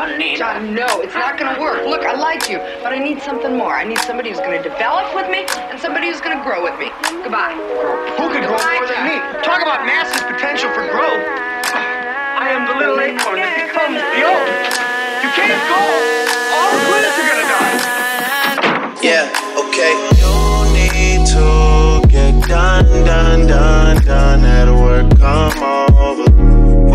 honey. John, no, it's not gonna work. Look, I like you, but I need something more. I need somebody who's gonna develop with me and somebody who's gonna grow with me. Goodbye. Who could grow Goodbye, more than me? Talk about massive potential for growth. I am the little acorn that becomes the oak. You can't go. All the plants are gonna die. Yeah, okay. You need to get done, done, done, done. At work, come over.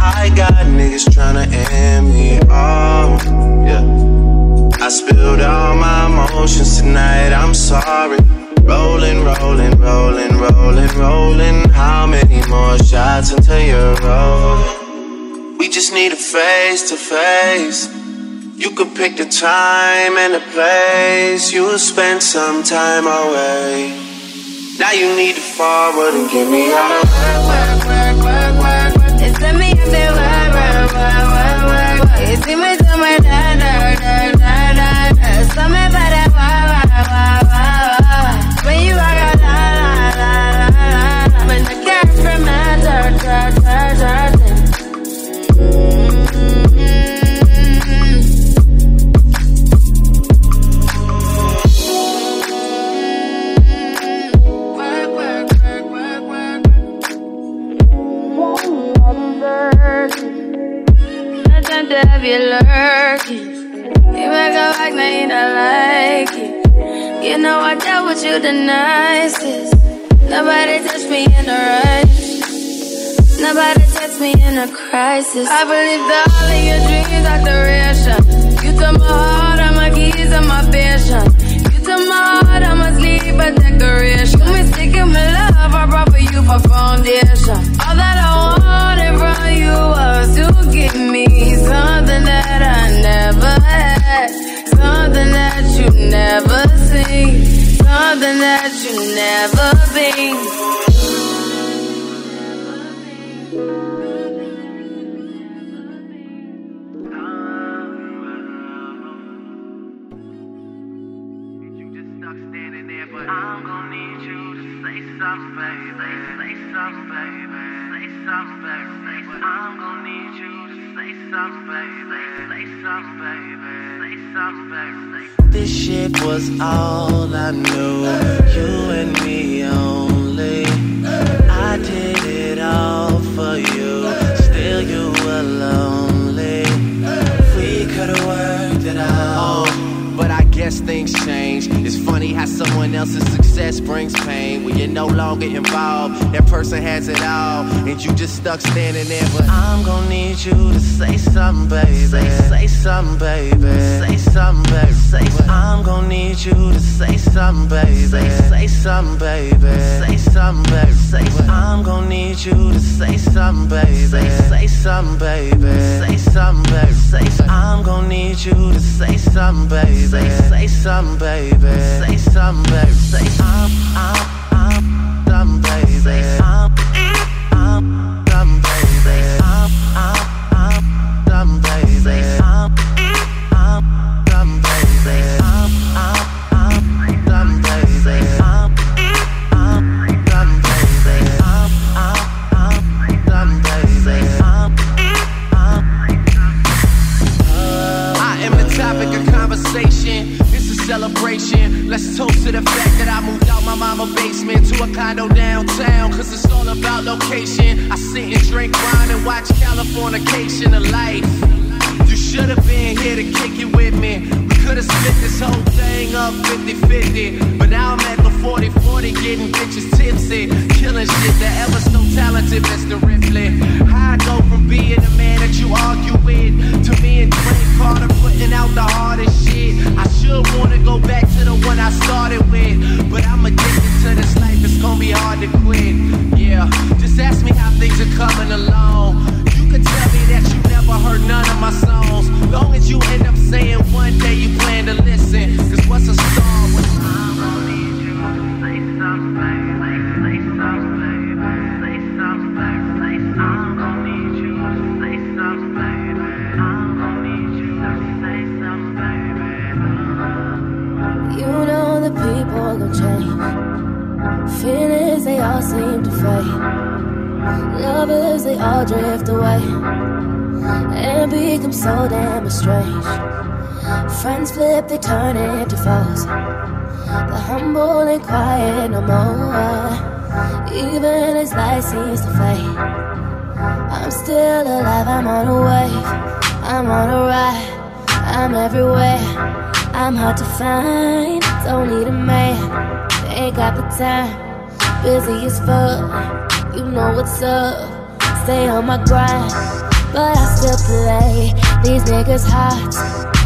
I got niggas tryna end me. Oh, yeah. I spilled all my emotions tonight. I'm sorry. Rolling, rolling, rolling, rolling, rolling. How many more shots until you're rolling? We just need a face to face. You could pick the time and the place. You'll spend some time away. Now you need to forward and give me all the work, work, work. It's let me up there, work, work, work, work, work, work. You see the nicest. Nobody touched me in a rush. Nobody touched me in a crisis. I believe that all of your dreams are duration. You took my heart, all my keys, and my vision. Heart, I must leave a decoration. You mistaken my love, I brought for you for foundation. All that I wanted from you was to give me something that I never had, something that you never seen, something that you never been. I'm gonna need you to say something, baby. Say something baby, say baby I'm gon' need you, say something, say something, baby. This shit was all I knew. You and me only. I did it all for you. Still you were lonely. We could've worked it out. Oh, but I guess things change. It's funny how someone else's success brings pain. When you're no longer involved, that person has it all, and you just stuck standing there. But I'm gonna need you to say something, baby. Say, say something, baby. Say something, baby. Say, I'm gonna need you to say something, baby. Say, say something, baby. Say something, baby. Say, I'm gonna need you to say something, baby. Say, say something, baby. Say something, baby. Say, I'm gonna need you to say something, baby. Say, say something, baby. Say something, baby. Say, I'm, I'm, I'm, fate. Lovers, they all drift away and become so damn estranged. Friends flip, they turn into foes. The humble and quiet no more. Even as life seems to fade, I'm still alive. I'm on a wave. I'm on a ride. I'm everywhere. I'm hard to find. Don't need a man. Ain't got the time. Busy as fuck. You know what's up. Stay on my grind. But I still play these niggas' hearts.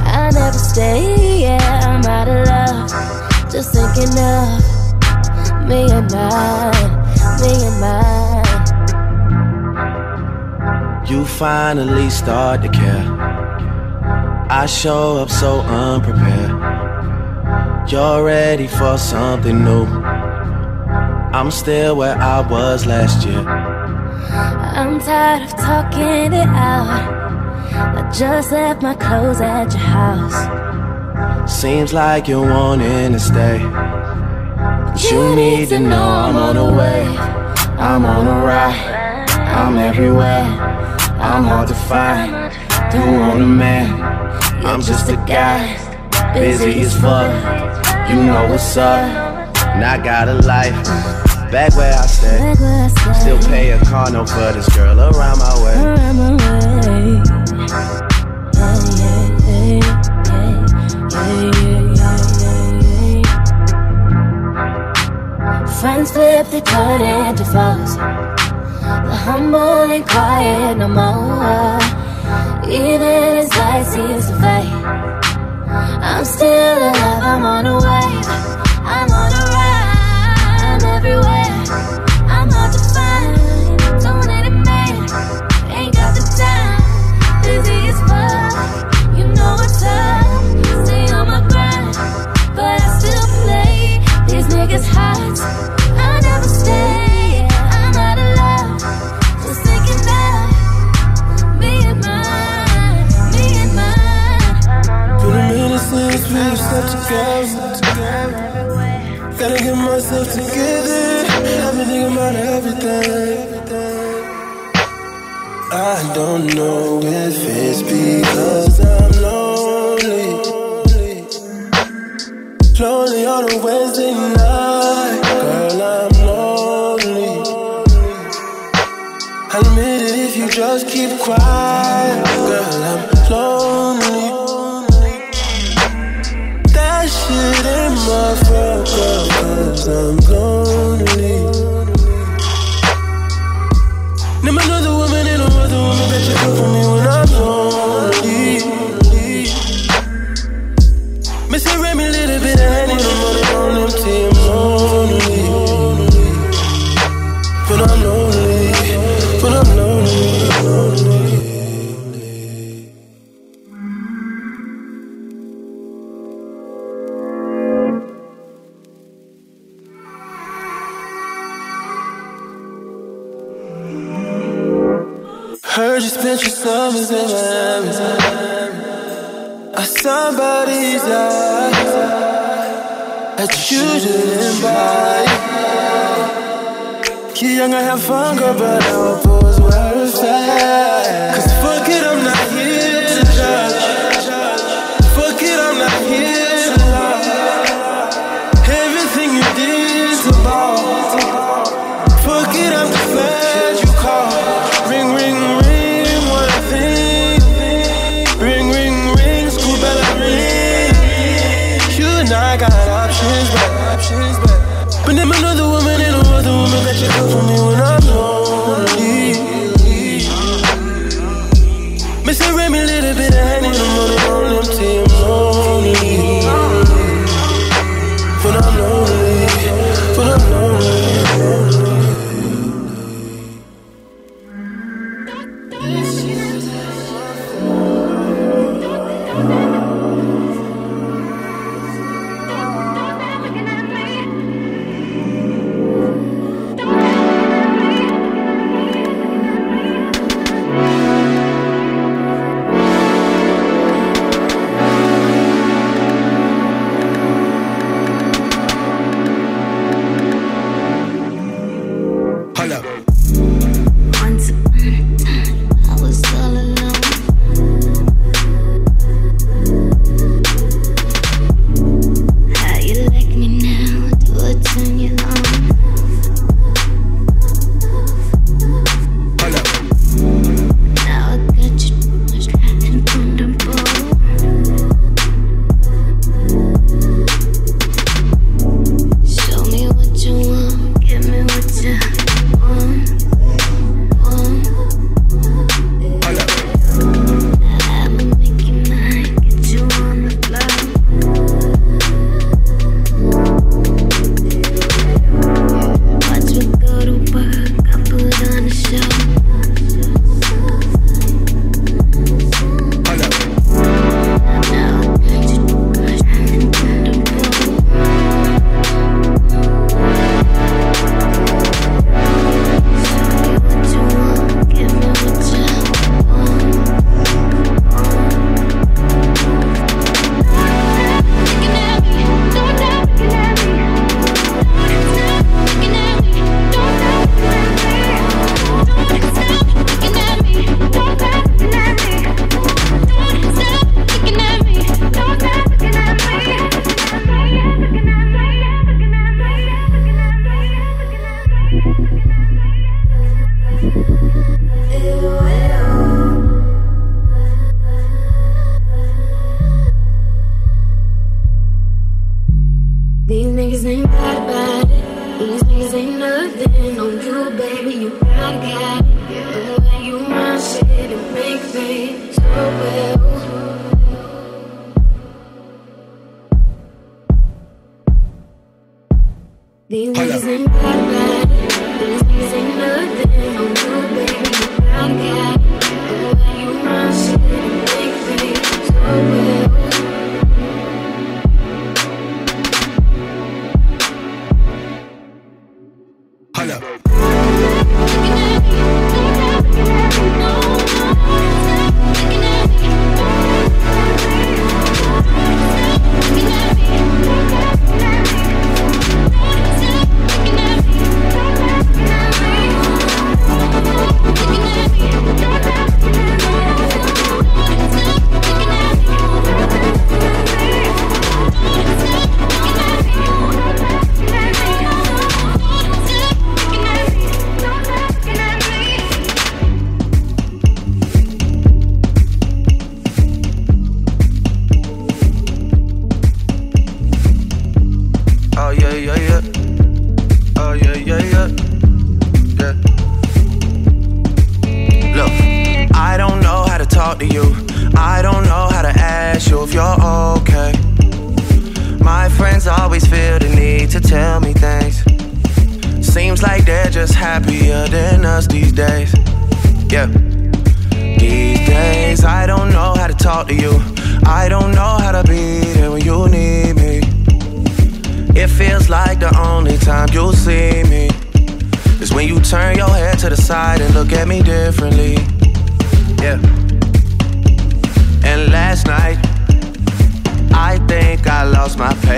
I never stay. Yeah, I'm out of love. Just thinking of me and mine, me and mine. You finally start to care. I show up so unprepared. You're ready for something new. I'm still where I was last year. I'm tired of talking it out. I just left my clothes at your house. Seems like you're wanting to stay. But you need to know I'm on the way. I'm on a ride. I'm everywhere. I'm hard to find. Don't want a man. I'm just a guy. Busy as fuck. You know what's up. And I got a life. Back where I stay. Still pay a car note for this girl around my way. Friends flip, they turn into foes. The humble ain't quiet no more. Even as light seems to fade, I'm still alive. I'm on a wave. Lonely. On a Wednesday night. Just keep quiet. Girl, I'm lonely. That shit ain't my fault, cause I'm lonely. Name another woman and another woman that you Heard you spent your summers in Miami. Are somebody's eyes that you didn't buy. You young, I have fun, girl, but I hope The reason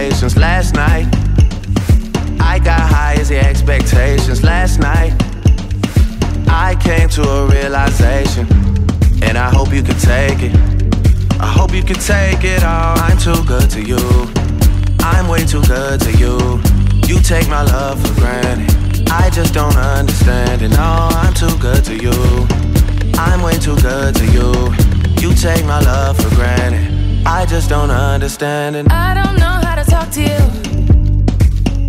conversations last night. I got high as the expectations last night. I came to a realization, and I hope you can take it. I hope you can take it all. I'm too good to you. I'm way too good to you. You take my love for granted. I just don't understand it. No, I'm too good to you. I'm way too good to you. You take my love for granted. I just don't understand it. I don't know you.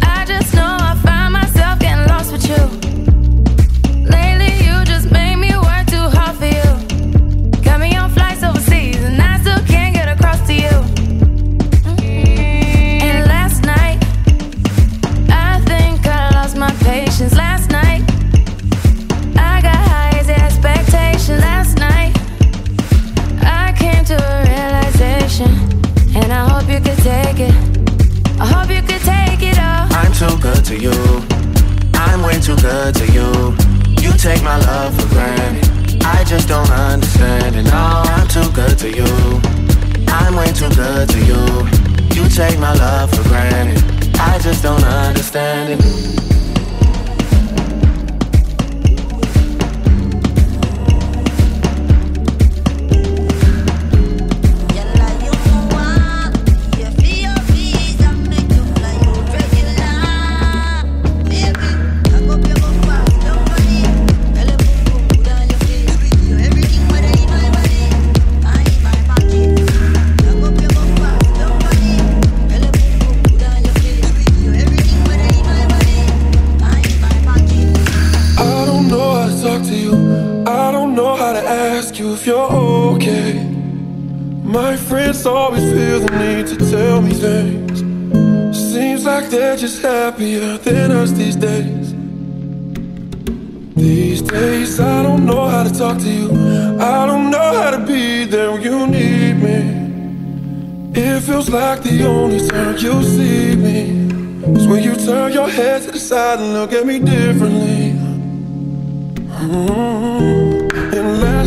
I just know I find myself getting lost with you. to you. I'm way too good to you. You take my love for granted. I just don't understand it. No, I'm too good to you. I'm way too good to you. You take my love for granted. I just don't understand it. if you're okay. My friends always feel the need to tell me things. Seems like they're just happier than us these days. These days I don't know how to talk to you. I don't know how to be there when you need me. It feels like the only time you see me Is when you turn your head to the side and look at me differently. Mm -hmm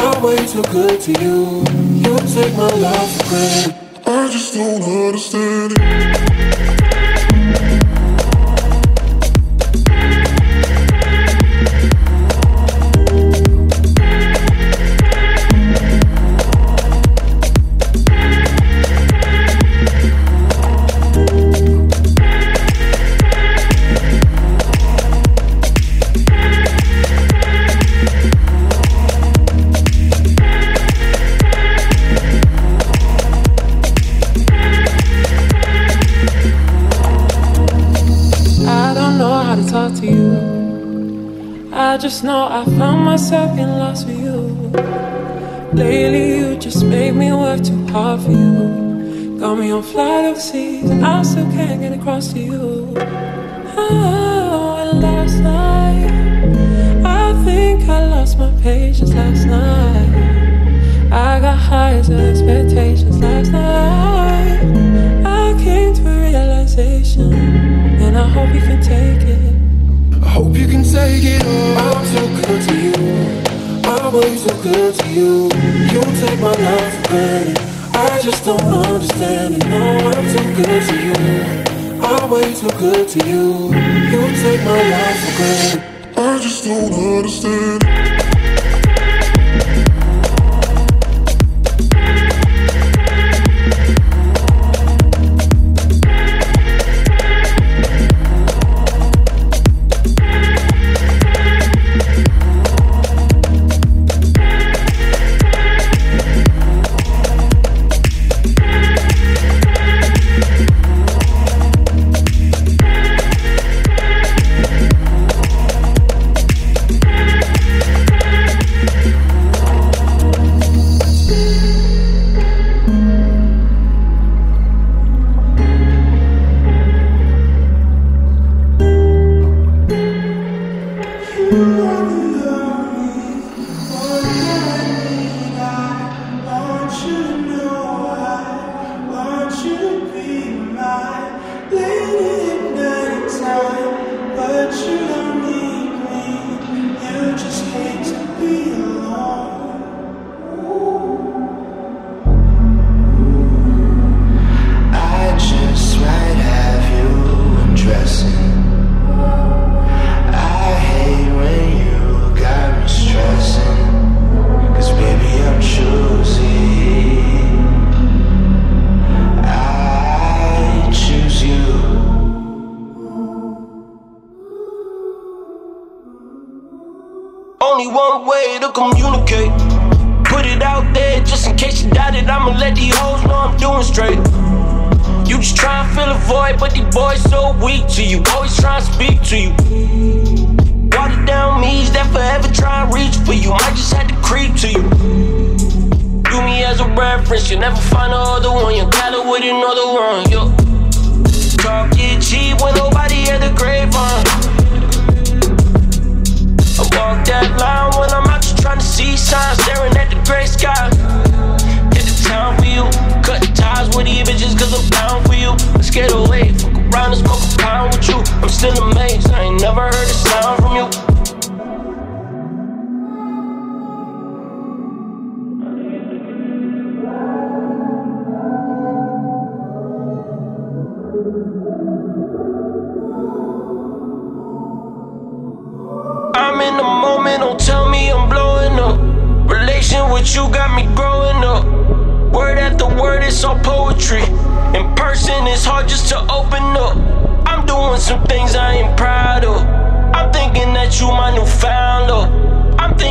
I'm way too good to you. You take my life for granted. I just don't understand it. know how to talk to you. I just know I found myself in lost with you. Lately, you just made me work too hard for you. Got me on flight overseas, and I still can't get across to you. Oh, and last night, I think I lost my patience last night. I got high as expectations last night. I came to a realization, and I hope you can take it. I hope you can take it all. I'm so good to you. I'm way so good to you. You take my love for granted. I just don't understand it. No, I'm too good to you. I'm way too good to you. You take my love for granted. I just don't understand.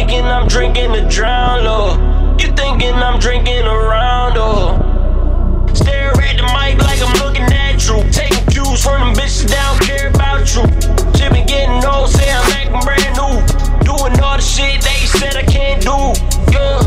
thinking I'm drinking to drown, Lord. You thinking I'm drinking around, Lord. Stare at the mic like I'm looking at you. Taking cues from them bitches that don't care about you. Shit been getting old, say I'm acting brand new. Doing all the shit they said I can't do. Yeah.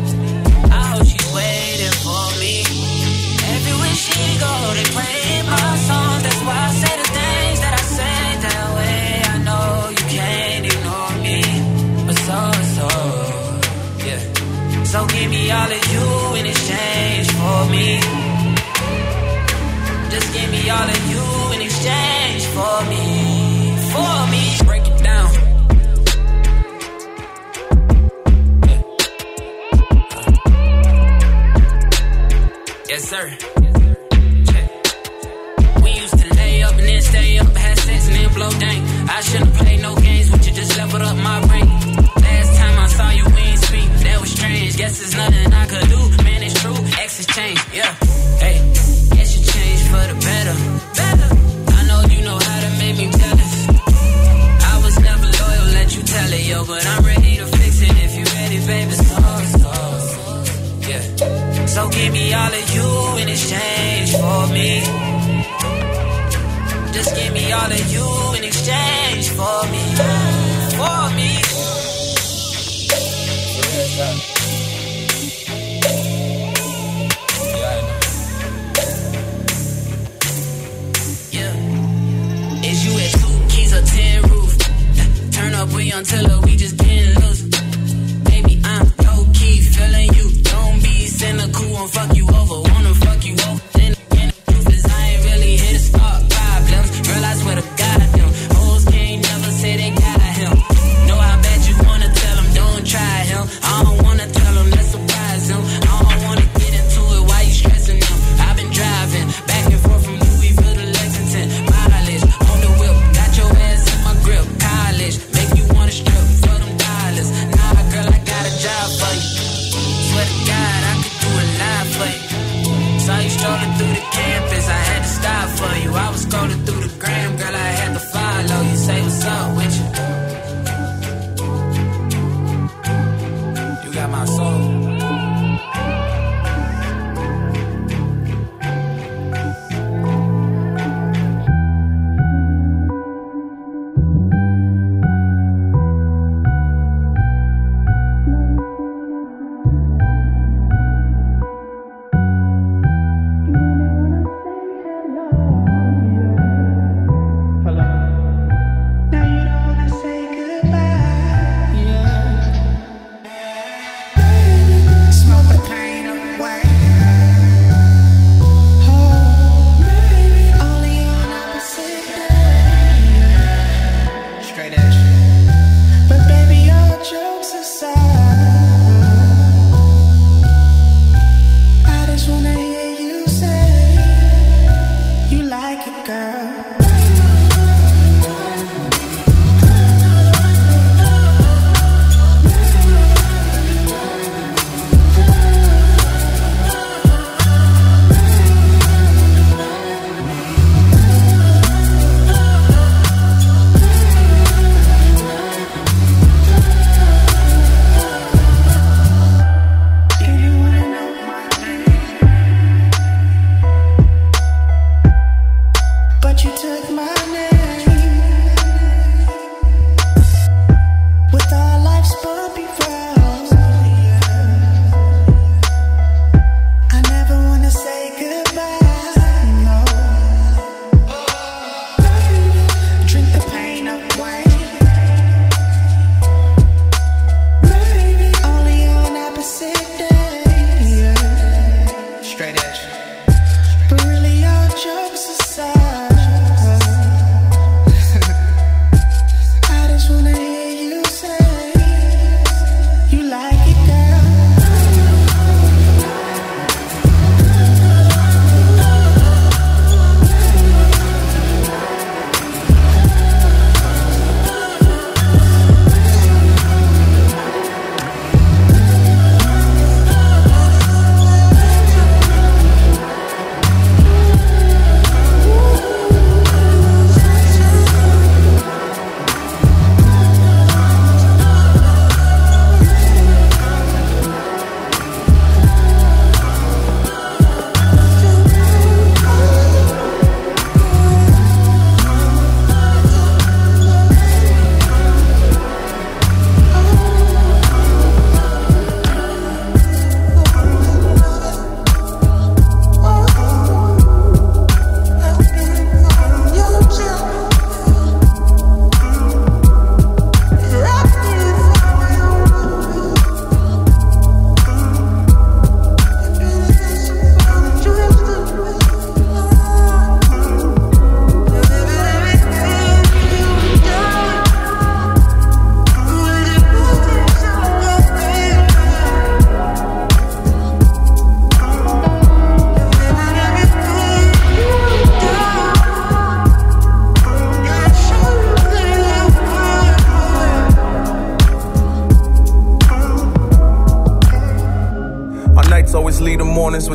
all of you in exchange for me. Just give me all of you in exchange for me. For me. Break it down. Yes, sir. We used to lay up and then stay up, had sex and then blow dank. I shouldn't play no games with you, just leveled up my rank. Last time I saw you, we ain't that was strange. Guess there's nothing I could do, man, it's true. Exes change, yeah. Hey, guess you changed for the better. Better. I know you know how to make me jealous. I was never loyal, let you tell it, yo, but I'm ready to fix it if you ready, baby. So, so, yeah. So give me all of you in exchange for me. Just give me all of you in exchange for me. Until her, we until we just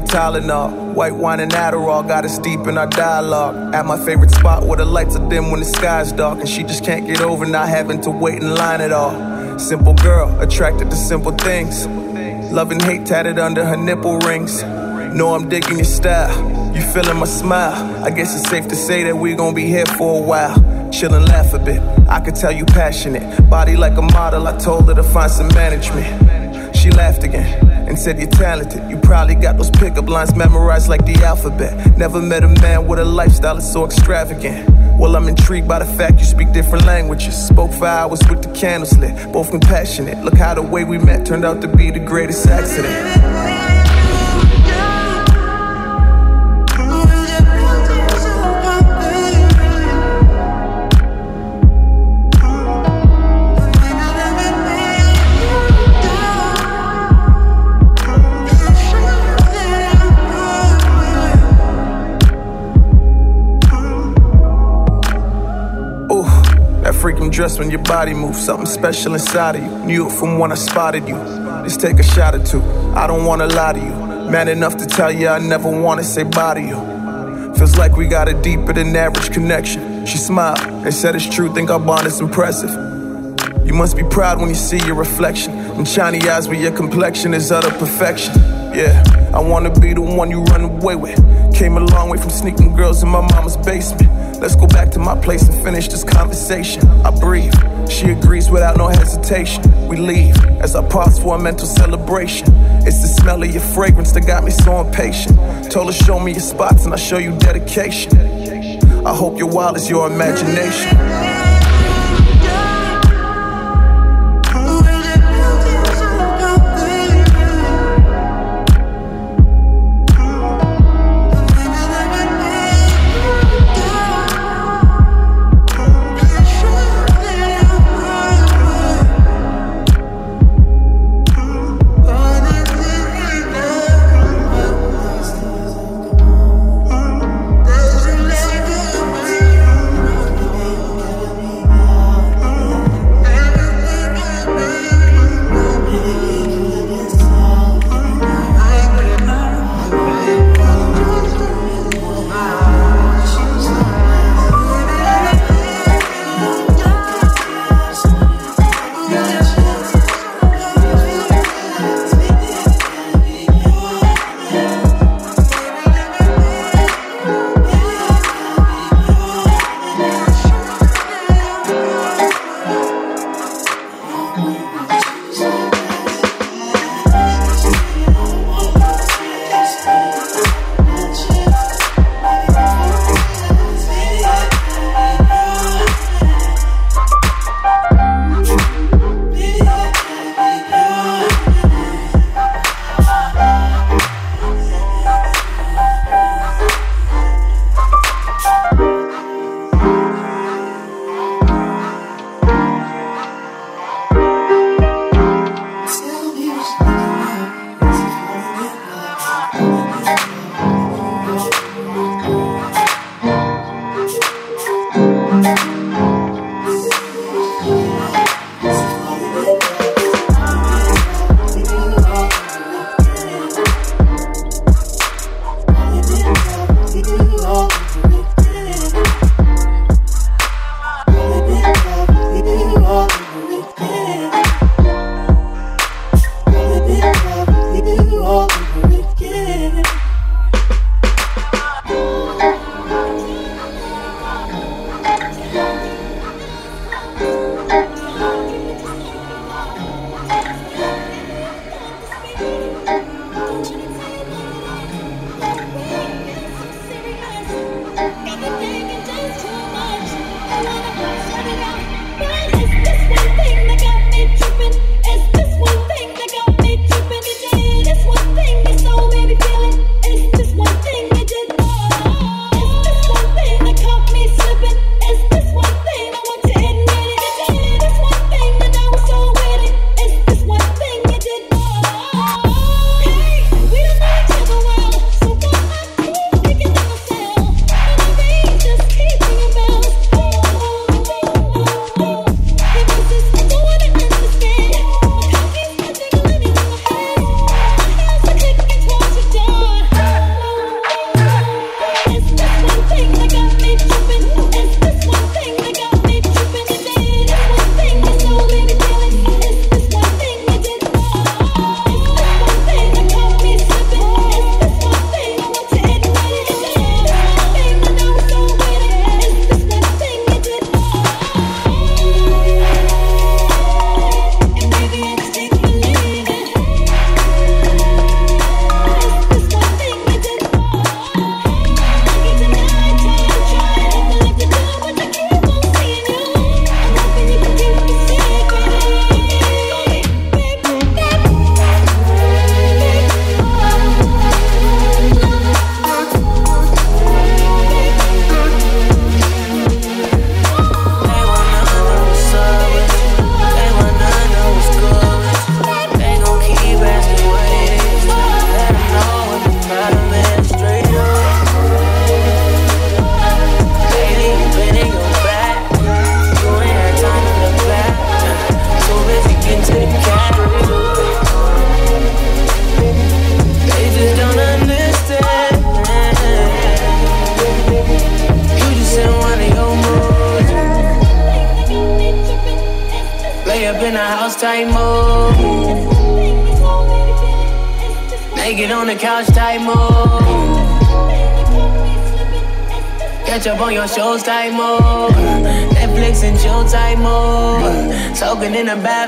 Tylenol. White wine and Adderall got us deep in our dialogue. At my favorite spot where the lights are dim when the sky's dark. And she just can't get over not having to wait in line at all. Simple girl, attracted to simple things. Love and hate tatted under her nipple rings. Know I'm digging your style. You feeling my smile. I guess it's safe to say that we gon' be here for a while. Chill and laugh a bit. I could tell you passionate. Body like a model, I told her to find some management. She laughed again and said you're talented. You probably got those pickup lines memorized like the alphabet. Never met a man with a lifestyle that's so extravagant. Well, I'm intrigued by the fact you speak different languages. Spoke for hours with the candles lit, both compassionate. Look how the way we met turned out to be the greatest accident. Dress when your body moves. Something special inside of you. Knew it from when I spotted you. Just take a shot or two. I don't wanna lie to you. Man enough to tell you I never wanna say bye to you. Feels like we got a deeper than average connection. She smiled and said it's true, think our bond is impressive. You must be proud when you see your reflection. And shiny eyes with your complexion is utter perfection. Yeah, I wanna be the one you run away with. Came a long way from sneaking girls in my mama's basement. Let's go back to my place and finish this conversation. I breathe. She agrees without no hesitation. We leave as I pause for a mental celebration. It's the smell of your fragrance that got me so impatient. Told her, show me your spots and I show you dedication. I hope your wild is your imagination.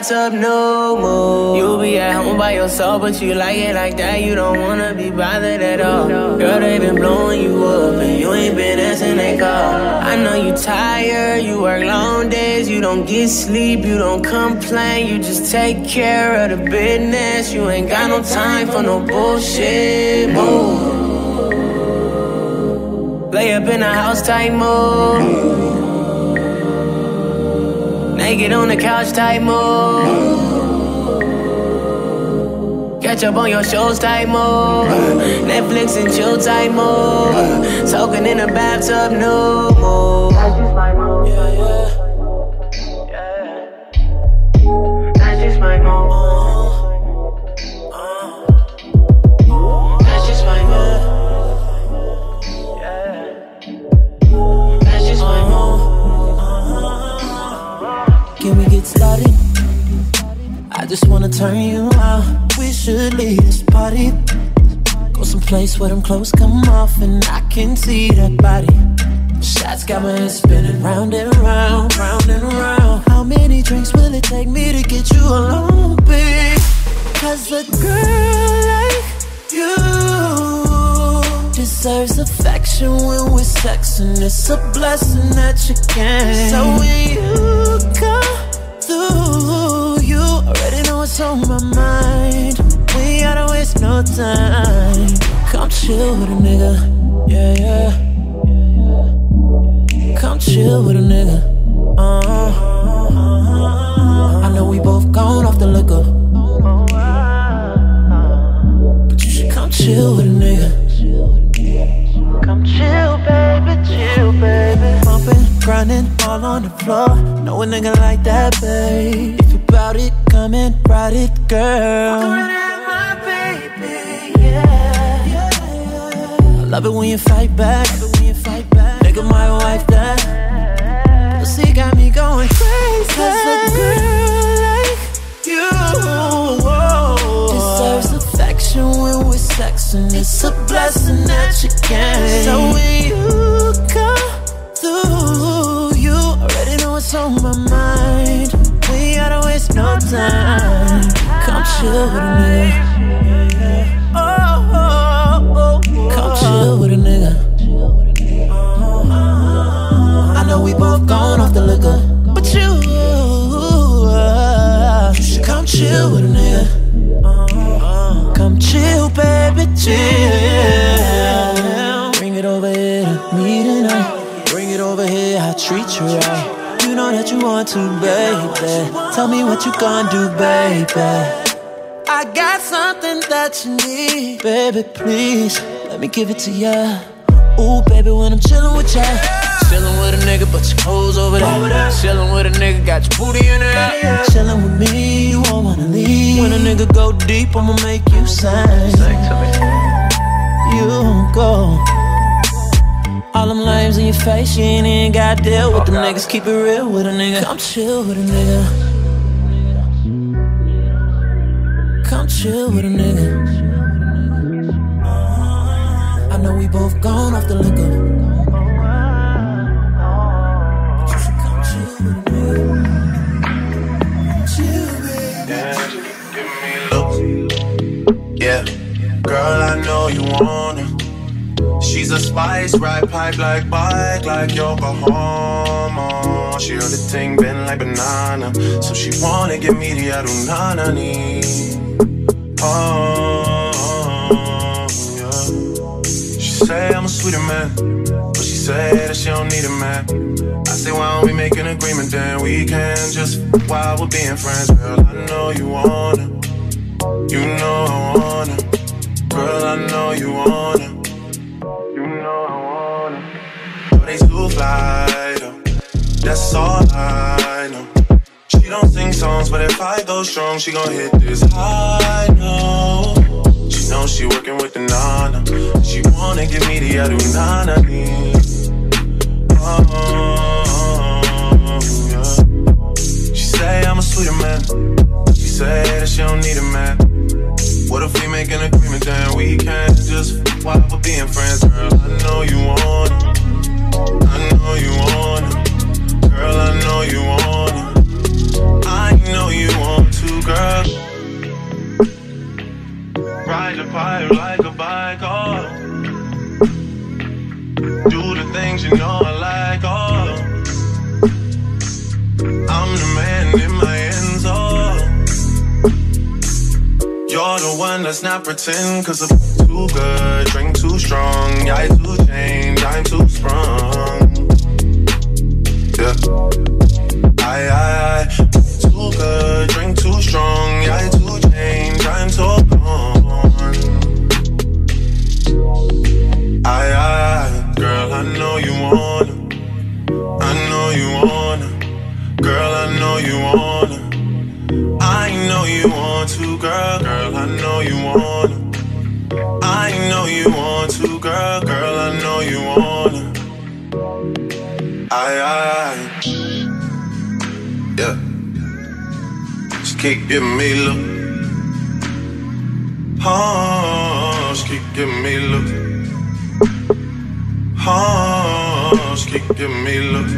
Bathtub, no more. You'll be at home by yourself, but you like it like that. You don't wanna be bothered at all. Girl, they been blowing you up, and you ain't been answering they call. I know you tired, you work long days, you don't get sleep, you don't complain, you just take care of the business. You ain't got no time for no bullshit. Move. Lay up in the house tight mode. Naked on the couch tight mode. Catch up on your shows tight mode. Netflix and chill tight mode. Soaking in the bathtub no more. Yeah, yeah. Turn you out. We should leave this party. Go someplace where them clothes come off and I can see that body. Shots got my head spinning round and round, round and round. How many drinks will it take me to get you alone, babe? Cause a girl like you deserves affection when we're sexing. It's a blessing that you can. So when you come through, you already what's on my mind. We gotta waste no time. Come chill with a nigga, yeah, yeah. Come chill with a nigga. uh -huh. I know we both gone off the liquor. But you should come chill with a nigga. Come chill, baby, chill, baby. Bumping, grinding, all on the floor. Know a nigga like that, babe. If you bout it, come and ride it, girl. I love it when you fight back. Nigga, my wife, that. Pussy got me going crazy. Cause a girl like you deserves affection when we're sexing. It's a blessing that you can. So when you come through, chill with a nigga. Oh, oh, oh. Come chill with a nigga. I know we both gone off the liquor, but you, uh, you should come chill with a nigga. Come chill, baby, chill. Bring it over here to me tonight. Bring it over here, I treat you right. You know that you want to, baby. Tell me what you gonna do, baby. I got something that you need, baby. Please let me give it to ya. Ooh, baby, when I'm chilling with ya. Chillin' with a nigga, but your clothes over there. Chillin' with a nigga, got your booty in there. Chillin' with me, you won't wanna leave. When a nigga go deep, I'ma make you sing. You go. All them lames in your face, you ain't even got deal with oh, them niggas. Keep it real with a nigga. Come chill with a nigga. Chill with a nigga. I know we both gone off the liquor. Yeah, girl, I know you wanna. She's a spice, ride pipe like bike, like Yokohama. She heard the ting bend like banana, so she wanna give me the adunana ni. Oh, yeah. She say I'm a sweeter man, but she say that she don't need a man. I say why don't we make an agreement then we can just while we're being friends, girl. I know you wanna, you know I wanna, girl. I know you wanna. You know I wanna. But they too fly though. That's all I know. She don't sing songs, but if I go strong, she gon' hit this high note. She knows she working with the nana. She wanna give me the adunana. Oh, yeah. She say I'm a sweeter man, She say that she don't need a man. What if we make an agreement then we can't just while we're being friends, girl? I know you want. I know you want. Girl, I know you want. Know you want to, girl. Ride the pipe like a bike, oh. Do the things you know I like, oh. I'm the man in my ends, oh. You're the one that's not pretend, cause I'm too good, drink too strong. Yeah, I too change, I'm too sprung. Yeah. I, I, I, good, drink too strong. Yeah, too change, I'm so gone. I, I, girl, I know you wanna. I know you wanna. Girl, I know you wanna. I know you want to, girl. Girl, I know you wanna. I know you want to, Keep giving me look. Just keep giving me look. Just keep giving me look.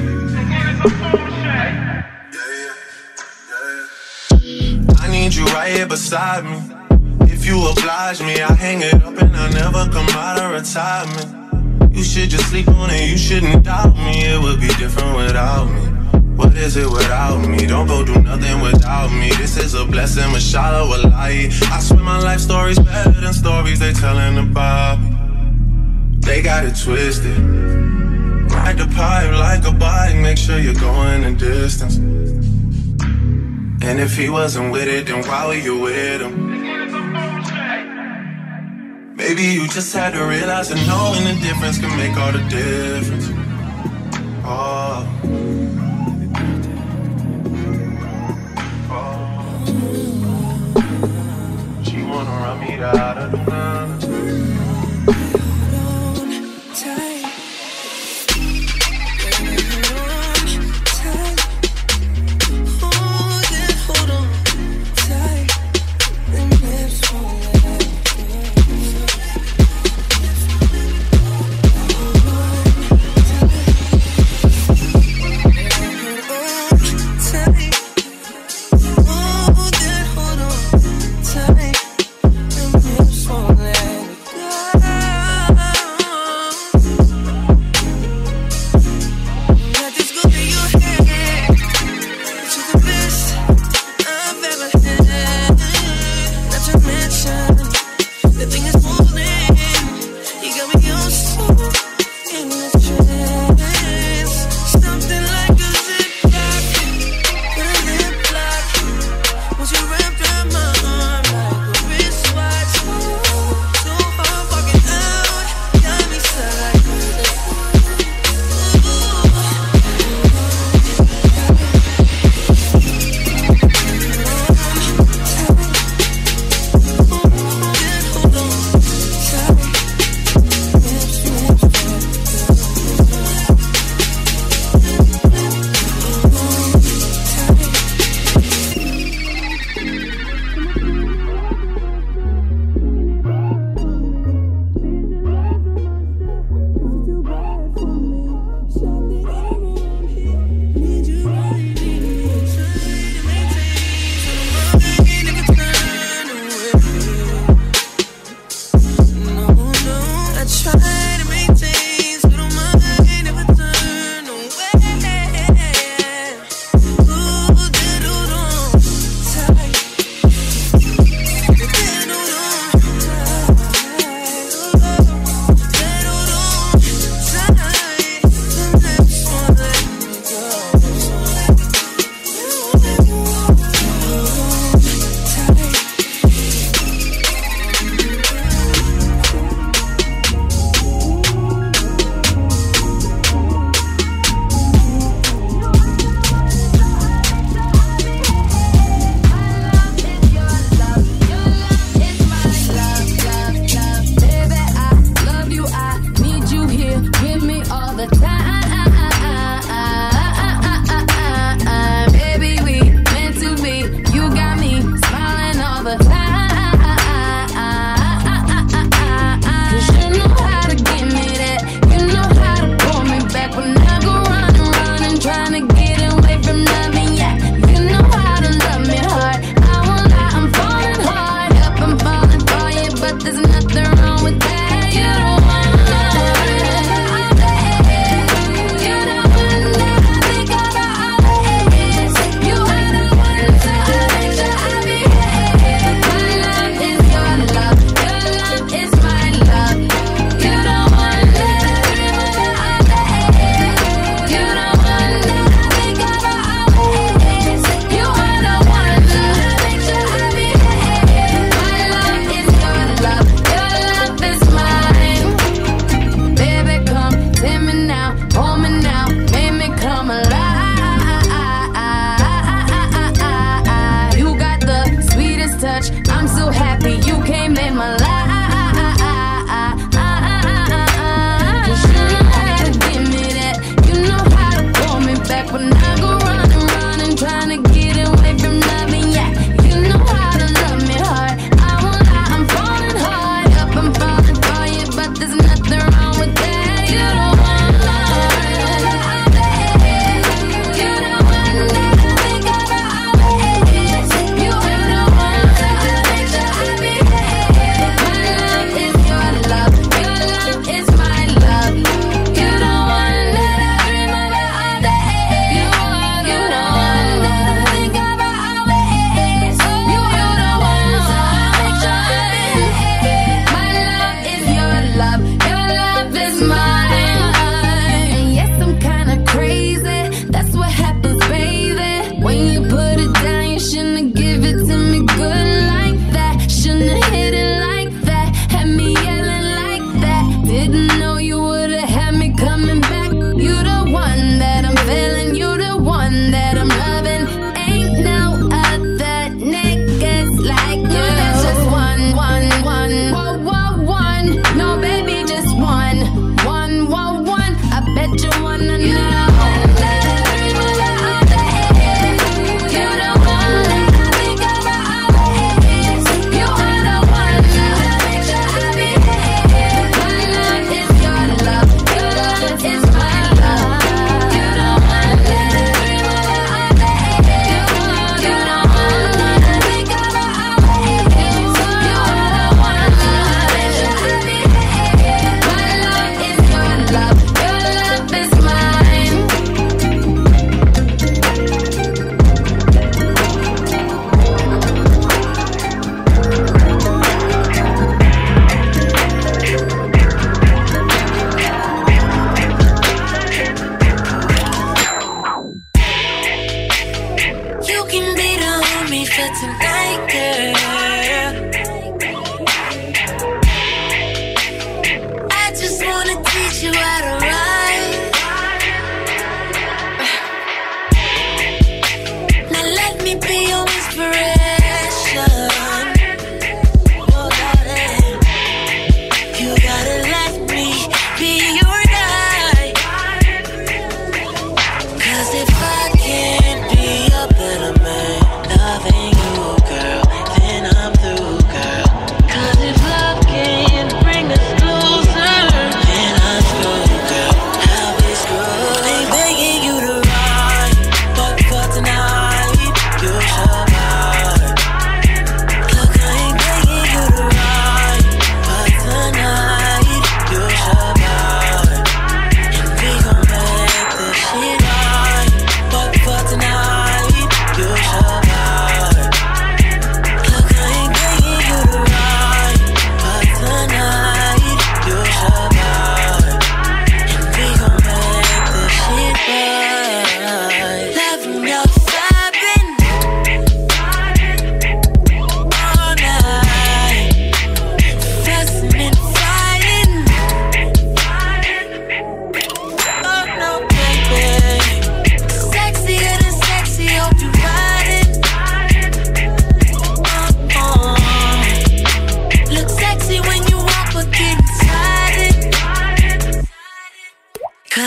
I need you right here beside me. If you oblige me, I hang it up and I never come out of retirement. You should just sleep on it, you shouldn't doubt me. It would be different without me. What is it without me? Don't go do nothing without me. This is a blessing, Mashallah wallahi. I swear my life story's better than stories they telling about me. They got it twisted. Ride the pipe like a bike, make sure you're going the distance. And if he wasn't with it, then why were you with him? Maybe you just had to realize that knowing the difference can make all the difference. Oh. Wanna run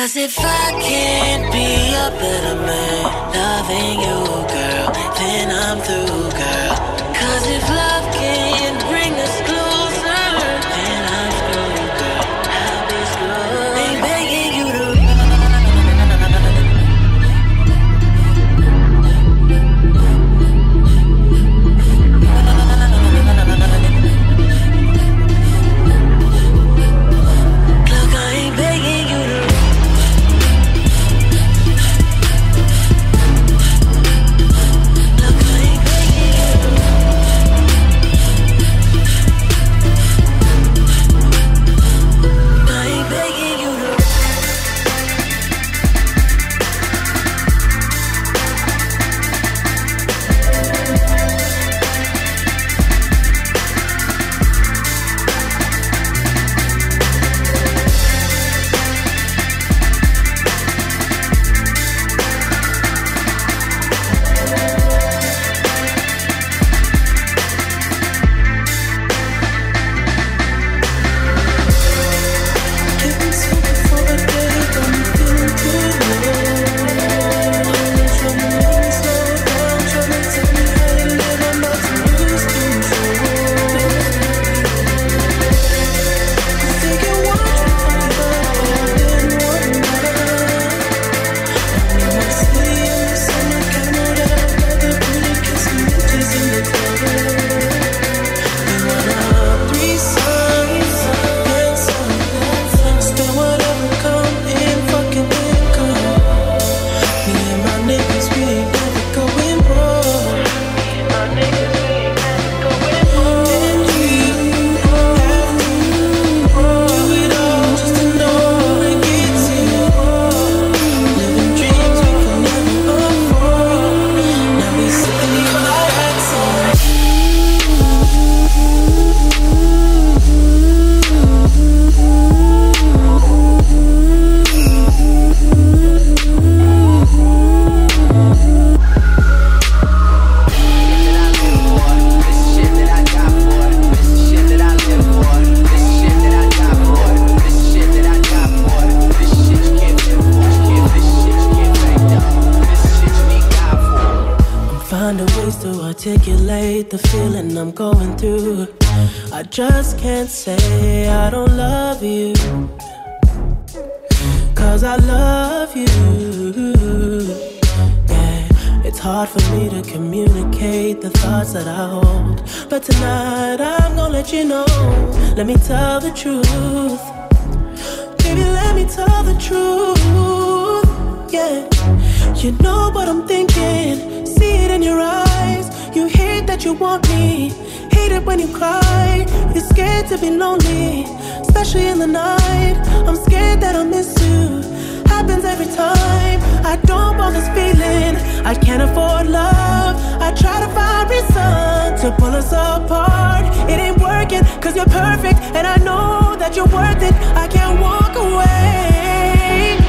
Cause if I can't be a better man, loving you, girl, then I'm through, girl. Cause if Cause you're perfect and I know that you're worth it. I can't walk away.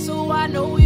so I know you.